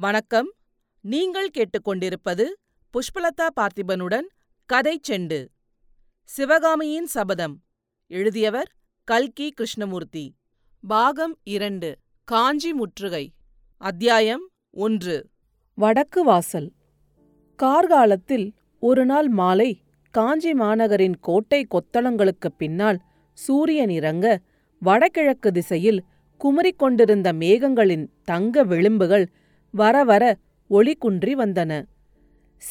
வணக்கம். நீங்கள் கேட்டுக்கொண்டிருப்பது புஷ்பலதா பார்த்திபனுடன் கதை செண்டு. சிவகாமியின் சபதம். எழுதியவர் கல்கி கிருஷ்ணமூர்த்தி. பாகம் இரண்டு காஞ்சி முற்றுகை. அத்தியாயம் ஒன்று. வடக்கு வாசல். கார்காலத்தில் ஒருநாள் மாலை காஞ்சி மாநகரின் கோட்டை கொத்தளங்களுக்குப் பின்னால் சூரியன் இறங்க வடகிழக்கு திசையில் குமுறிக் கொண்டிருந்த மேகங்களின் தங்க விளிம்புகள் வர வர ஒளி குன்றி வந்தன.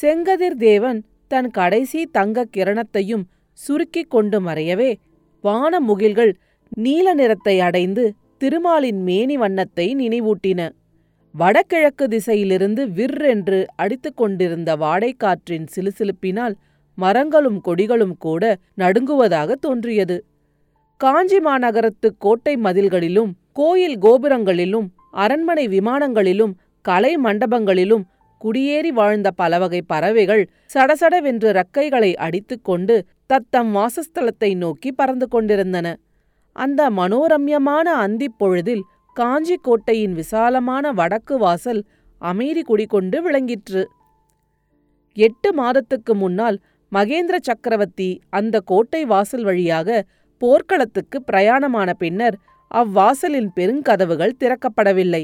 செங்கதிர் தேவன் தன் கடைசி தங்கக் கிரணத்தையும் சுருக்கிக் கொண்டு மறையவே வானமுகில்கள் நீல நிறத்தை அடைந்து திருமாலின் மேனி வண்ணத்தை நினைவூட்டின. வடகிழக்கு திசையிலிருந்து விற்றென்று அடித்துக் கொண்டிருந்த வாடைக்காற்றின் சிலுசிலுப்பினால் மரங்களும் கொடிகளும் கூட நடுங்குவதாக தோன்றியது. காஞ்சி மாநகரத்து கோட்டை மதில்களிலும் கோயில் கோபுரங்களிலும் அரண்மனை விமானங்களிலும் கலை மண்டபங்களிலும் குடியேறி வாழ்ந்த பலவகை பறவைகள் சடசடவென்று ரக்கைகளை அடித்துக்கொண்டு தத்தம் வாசஸ்தலத்தை நோக்கி பறந்து கொண்டிருந்தன. அந்த மனோரம்யமான அந்திப் பொழுதில் காஞ்சி கோட்டையின் விசாலமான வடக்கு வாசல் அமைதி குடிகொண்டு விளங்கிற்று. எட்டு மாதத்துக்கு முன்னால் மகேந்திர சக்கரவர்த்தி அந்த கோட்டை வாசல் வழியாக போர்க்களத்துக்கு பிரயாணமான பின்னர் அவ்வாசலின் பெருங்கதவுகள் திறக்கப்படவில்லை.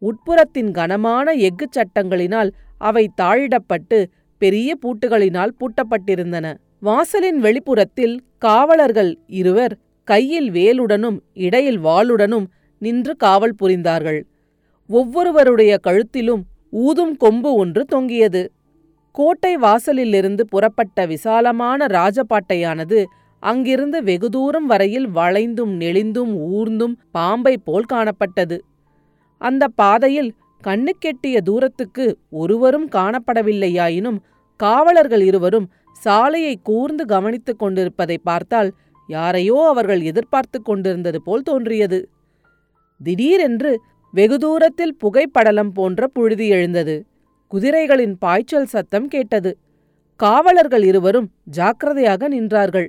உட்புறத்தின் கனமான எஃகுச் சட்டங்களினால் அவை தாழிடப்பட்டு பெரிய பூட்டுகளினால் பூட்டப்பட்டிருந்தன. வாசலின் வெளிப்புறத்தில் காவலர்கள் இருவர் கையில் வேலுடனும் இடையில் வாளுடனும் நின்று காவல் புரிந்தார்கள். ஒவ்வொருவருடைய கழுத்திலும் ஊதும் கொம்பு ஒன்று தொங்கியது. கோட்டை வாசலிலிருந்து புறப்பட்ட விசாலமான ராஜபாட்டையானது அங்கிருந்து வெகு தூரம் வரையில் வளைந்தும் நெளிந்தும் ஊர்ந்தும் பாம்பை போல் காணப்பட்டது. அந்த பாதையில் கண்ணுக்கெட்டிய தூரத்துக்கு ஒருவரும் காணப்படவில்லையாயினும் காவலர்கள் இருவரும் சாலையை கூர்ந்து கவனித்துக் கொண்டிருப்பதை பார்த்தால் யாரையோ அவர்கள் எதிர்பார்த்து கொண்டிருந்தது போல் தோன்றியது. திடீரென்று வெகு தூரத்தில் புகைப்படலம் போன்ற புழுதி எழுந்தது. குதிரைகளின் பாய்ச்சல் சத்தம் கேட்டது. காவலர்கள் இருவரும் ஜாக்கிரதையாக நின்றார்கள்.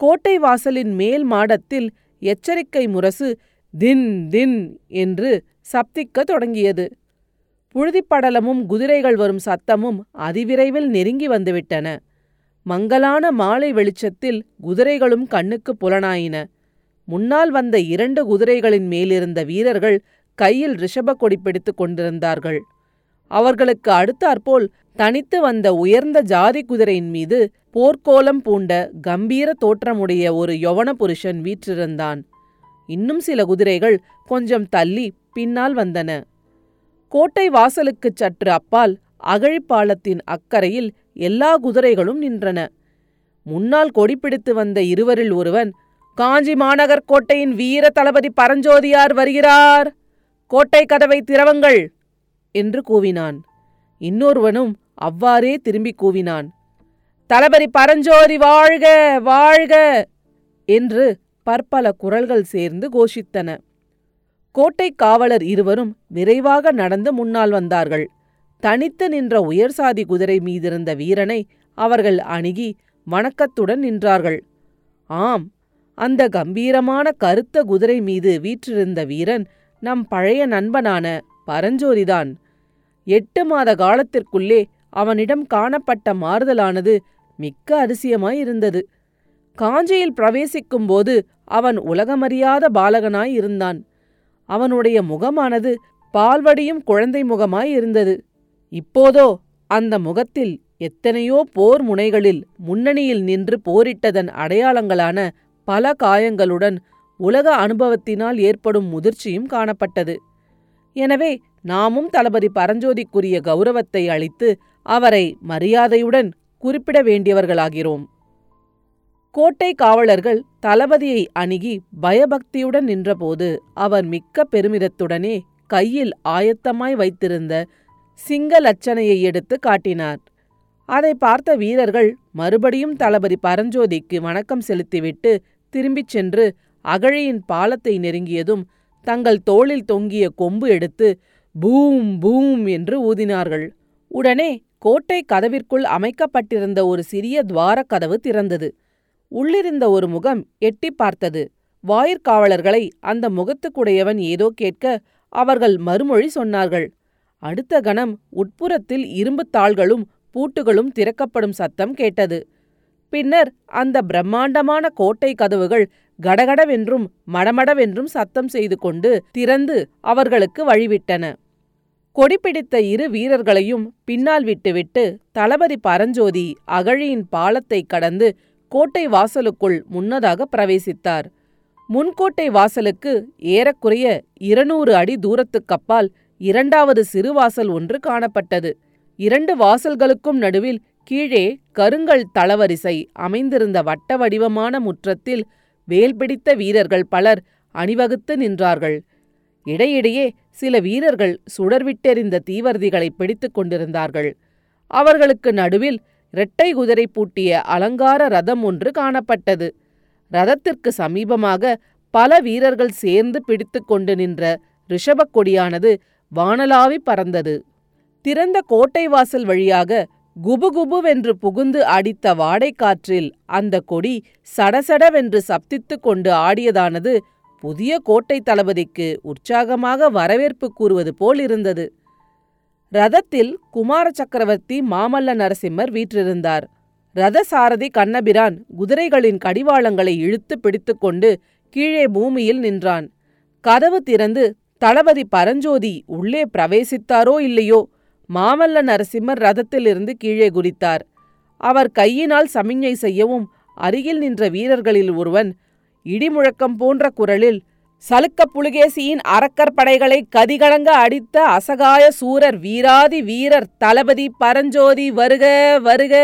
கோட்டை வாசலின் மேல் மாடத்தில் எச்சரிக்கை முரசு தின் தின் என்று சப்திக்கத் தொடங்கியது. புழுதிப்படலமும் குதிரைகள் வரும் சத்தமும் அதிவிரைவில் நெருங்கி வந்துவிட்டன. மங்கலான மாலை வெளிச்சத்தில் குதிரைகளும் கண்ணுக்கு புலனாயின. முன்னால் வந்த இரண்டு குதிரைகளின் மேலிருந்த வீரர்கள் கையில் ரிஷப கொடி பிடித்துக் கொண்டிருந்தார்கள். அவர்களுக்கு அடுத்தாற்போல் தனித்து வந்த உயர்ந்த ஜாதி குதிரையின் மீது போர்க்கோலம் பூண்ட கம்பீர தோற்றமுடைய ஒரு யொவன புருஷன் வீற்றிருந்தான். இன்னும் சில குதிரைகள் கொஞ்சம் தள்ளி பின்னால் வந்தன. கோட்டை வாசலுக்குச் சற்று அப்பால் அகழிப்பாலத்தின் அக்கரையில் எல்லா குதிரைகளும் நின்றன. முன்னால் கொடிப்பிடித்து வந்த இருவரில் ஒருவன் காஞ்சி மாநகர் கோட்டையின் வீர தளபதி பரஞ்சோதியார் வருகிறார். கோட்டை கதவை திறவுங்கள் என்று கூவினான். இன்னொருவனும் அவ்வாறே திரும்பி கூவினான். தளபதி பரஞ்சோதி வாழ்க வாழ்க என்று பற்பல குரல்கள் சேர்ந்து கோஷித்தன. கோட்டை காவலர் இருவரும் விரைவாக நடந்து முன்னால் வந்தார்கள். தனித்து நின்ற உயர்சாதி குதிரை மீதிருந்த வீரனை அவர்கள் அணுகி வணக்கத்துடன் நின்றார்கள். ஆம் அந்த கம்பீரமான கருத்த குதிரை மீது வீற்றிருந்த வீரன் நம் பழைய நண்பனான பரஞ்சோரிதான் எட்டு மாத காலத்திற்குள்ளே அவனிடம் காணப்பட்ட மாறுதலானது மிக்க அதிசயமாயிருந்தது. காஞ்சியில் பிரவேசிக்கும்போது அவன் உலகமறியாத பாலகனாய் இருந்தான். அவனுடைய முகமானது பால்வடியும் குழந்தை முகமாயிருந்தது. இப்போதோ அந்த முகத்தில் எத்தனையோ போர் முனைகளில் முன்னணியில் நின்று போரிட்டதன் அடையாளங்களான பல காயங்களுடன் உலக அனுபவத்தினால் ஏற்படும் முதிர்ச்சியும் காணப்பட்டது. எனவே நாமும் தளபதி பரஞ்சோதிக்குரிய கௌரவத்தை அளித்து அவரை மரியாதையுடன் குறிப்பிட வேண்டியவர்களாகிறோம். கோட்டை காவலர்கள் தளபதியை அணுகி பயபக்தியுடன் நின்றபோது அவர் மிக்க பெருமிதத்துடனே கையில் ஆயத்தமாய் வைத்திருந்த சிங்க லட்சணையை எடுத்து காட்டினார். அதை பார்த்த வீரர்கள் மறுபடியும் தளபதி பரஞ்சோதிக்கு வணக்கம் செலுத்திவிட்டு திரும்பிச் சென்று அகழியின் பாலத்தை நெருங்கியதும் தங்கள் தோளில் தொங்கிய கொம்பு எடுத்து பூம் பூம் என்று ஊதினார்கள். உடனே கோட்டை கதவிற்குள் அமைக்கப்பட்டிருந்த ஒரு சிறிய துவாரக் கதவு திறந்தது. உள்ளிருந்த ஒரு முகம் எட்டி பார்த்தது. வாயிற்காவலர்களை அந்த முகத்துக்குடையவன் ஏதோ கேட்க அவர்கள் மறுமொழி சொன்னார்கள். அடுத்த கணம் உட்புறத்தில் இரும்புத் தாள்களும் பூட்டுகளும் திறக்கப்படும் சத்தம் கேட்டது. பின்னர் அந்த பிரம்மாண்டமான கோட்டை கதவுகள் கடகடவென்றும் மடமடவென்றும் சத்தம் செய்து கொண்டு திறந்து அவர்களுக்கு வழிவிட்டன. கொடிப்பிடித்த இரு வீரர்களையும் பின்னால் விட்டுவிட்டு தளபதி பரஞ்சோதி அகழியின் பாலத்தை கடந்து கோட்டை வாசலுக்குள் முன்னதாக பிரவேசித்தார். முன்கோட்டை வாசலுக்கு ஏறக்குறைய இருநூறு அடி தூரத்துக்கப்பால் இரண்டாவது சிறுவாசல் ஒன்று காணப்பட்டது. இரண்டு வாசல்களுக்கும் நடுவில் கீழே கருங்கல் தளவரிசை அமைந்திருந்த வட்ட வடிவமான முற்றத்தில் வேல் பிடித்த வீரர்கள் பலர் அணிவகுத்து நின்றார்கள். இடையிடையே சில வீரர்கள் சுடர்விட்டெறிந்த தீவர்திகளை பிடித்துக் கொண்டிருந்தார்கள். அவர்களுக்கு நடுவில் இரட்டை குதிரை பூட்டிய அலங்கார ரதம் ஒன்று காணப்பட்டது. ரதத்திற்கு சமீபமாக பல வீரர்கள் சேர்ந்து பிடித்துக் கொண்டு நின்ற ரிஷபக் கொடியானது வானலாவி பறந்தது. திறந்த கோட்டை வாசல் வழியாக குபுகுபுவென்று புகுந்து அடித்த வாடைக்காற்றில் அந்த கொடி சடசடவென்று சப்தித்துக் கொண்டு ஆடியதானது புதிய கோட்டை தளபதிக்கு உற்சாகமாக வரவேற்பு கூறுவது போல் இருந்தது. ரதத்தில் குமார சக்கரவர்த்தி மாமல்ல நரசிம்மர் வீற்றிருந்தார். ரதசாரதி கண்ணபிரான் குதிரைகளின் கடிவாளங்களை இழுத்து பிடித்துக்கொண்டு கீழே பூமியில் நின்றான். கதவு திறந்து தளபதி பரஞ்சோதி உள்ளே பிரவேசித்தாரோ இல்லையோ? மாமல்ல நரசிம்மர் ரதத்திலிருந்து கீழே குதித்தார். அவர் கையினால் சமிஞ்ஞை செய்யவும் அருகில் நின்ற வீரர்களில் ஒருவன் இடிமுழக்கம் போன்ற குரலில் சலுக்க புலிகேசியின் அரக்கர் படைகளை கதிகலங்க அடித்த அசகாய சூரர் வீராதி வீரர் தளபதி பரஞ்சோதி வருக வருக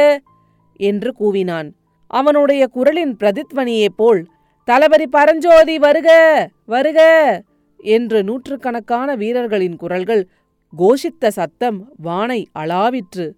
என்று கூவினான். அவனுடைய குரலின் பிரதித்வனியைப் போல் தளபதி பரஞ்சோதி வருக வருக என்று நூற்றுக்கணக்கான வீரர்களின் குரல்கள் கோஷித்த சத்தம் வானை அளாவிற்று.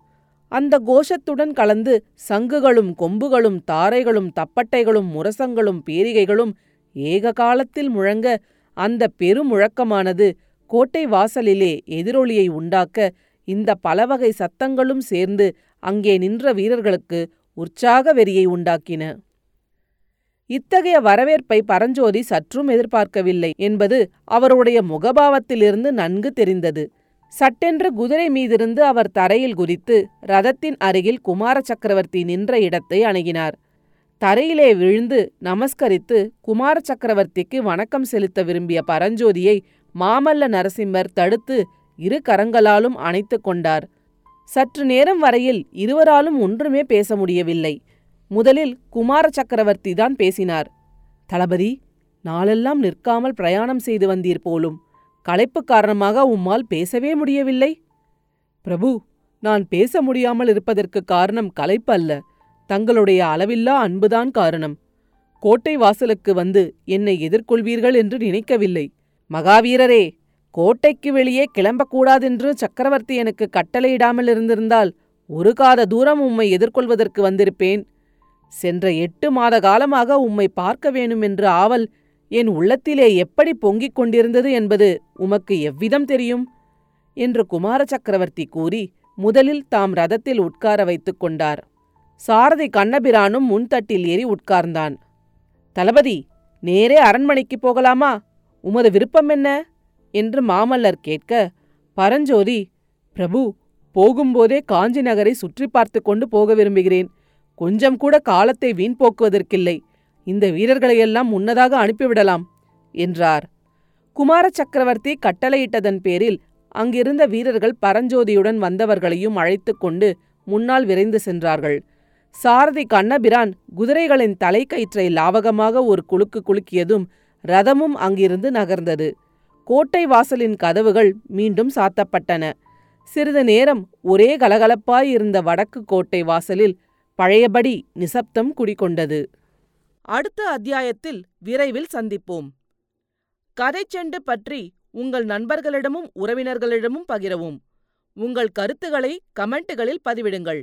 அந்த கோஷத்துடன் கலந்து சங்குகளும் கொம்புகளும் தாரைகளும் தப்பட்டைகளும் முரசங்களும் பேரிகைகளும் ஏக காலத்தில் முழங்க அந்த பெருமுழக்கமானது கோட்டை வாசலிலே எதிரொலியை உண்டாக்க இந்த பலவகை சத்தங்களும் சேர்ந்து அங்கே நின்ற வீரர்களுக்கு உற்சாக வெறியை உண்டாக்கின. இத்தகைய வரவேற்பை பரஞ்சோதி சற்றும் எதிர்பார்க்கவில்லை என்பது அவருடைய முகபாவத்திலிருந்து நன்கு தெரிந்தது. சட்டென்று குதிரை மீதிருந்து அவர் தரையில் குதித்து ரதத்தின் அருகில் குமார சக்கரவர்த்தி நின்ற இடத்தை அணுகினார். தரையிலே விழுந்து நமஸ்கரித்து குமார சக்கரவர்த்திக்கு வணக்கம் செலுத்த விரும்பிய பரஞ்சோதியை மாமல்ல நரசிம்மர் தடுத்து இரு கரங்களாலும் அணைத்து கொண்டார். சற்று நேரம் வரையில் இருவராலும் ஒன்றுமே பேச முடியவில்லை. முதலில் குமார சக்கரவர்த்தி தான் பேசினார். தளபதி நாளெல்லாம் நிற்காமல் பிரயாணம் செய்து வந்தீர் போலும். களைப்பு காரணமாக உம்மால் பேசவே முடியவில்லை. பிரபு நான் பேச முடியாமல் இருப்பதற்கு காரணம் களைப்பு அல்ல தங்களுடைய அளவில்லா அன்புதான் காரணம். கோட்டை வாசலுக்கு வந்து என்னை எதிர்கொள்வீர்கள் என்று நினைக்கவில்லை. மகாவீரரே கோட்டைக்கு வெளியே கிளம்பக்கூடாதென்று சக்கரவர்த்தி எனக்கு கட்டளையிடாமல் இருந்திருந்தால் ஒரு காத தூரம் உம்மை எதிர்கொள்வதற்கு வந்திருப்பேன். சென்ற எட்டு மாத காலமாக உம்மை பார்க்க வேணும் என்ற ஆவல் என் உள்ளத்திலே எப்படி பொங்கிக் கொண்டிருந்தது என்பது உமக்கு எவ்விதம் தெரியும்? என்று குமார சக்கரவர்த்தி கூறி முதலில் தாம் ரதத்தில் உட்கார வைத்துக் கொண்டார். சாரதி கண்ணபிரானும் முன்தட்டில் ஏறி உட்கார்ந்தான். தளபதி நேரே அரண்மனைக்கு போகலாமா? உமது விருப்பம் என்ன? என்று மாமல்லர் கேட்க பரஞ்சோதி பிரபு போகும்போதே காஞ்சி நகரை சுற்றி பார்த்து கொண்டு போக விரும்புகிறேன். கொஞ்சம் கூட காலத்தை வீண் போக்குவதற்கில்லை. இந்த வீரர்களையெல்லாம் முன்னதாக அனுப்பிவிடலாம் என்றார். குமார சக்கரவர்த்தி கட்டளையிட்டதன் பேரில் அங்கிருந்த வீரர்கள் பரஞ்சோதியுடன் வந்தவர்களையும் அழைத்துக் கொண்டு முன்னால் விரைந்து சென்றார்கள். சாரதி கண்ணபிரான் குதிரைகளின் தலைக்கயிற்றை லாவகமாக ஒரு குலுக்கு குலுக்கியதும் ரதமும் அங்கிருந்து நகர்ந்தது. கோட்டை வாசலின் கதவுகள் மீண்டும் சாத்தப்பட்டன. சிறிது நேரம் ஒரே கலகலப்பாயிருந்த வடக்கு கோட்டை வாசலில் பழையபடி நிசப்தம் குடிகொண்டது. அடுத்த அத்தியாயத்தில் விரைவில் சந்திப்போம். கதைச்செண்டு பற்றி உங்கள் நண்பர்களிடமும் உறவினர்களிடமும் பகிரவும். உங்கள் கருத்துக்களை கமெண்ட்டுகளில் பதிவிடுங்கள்.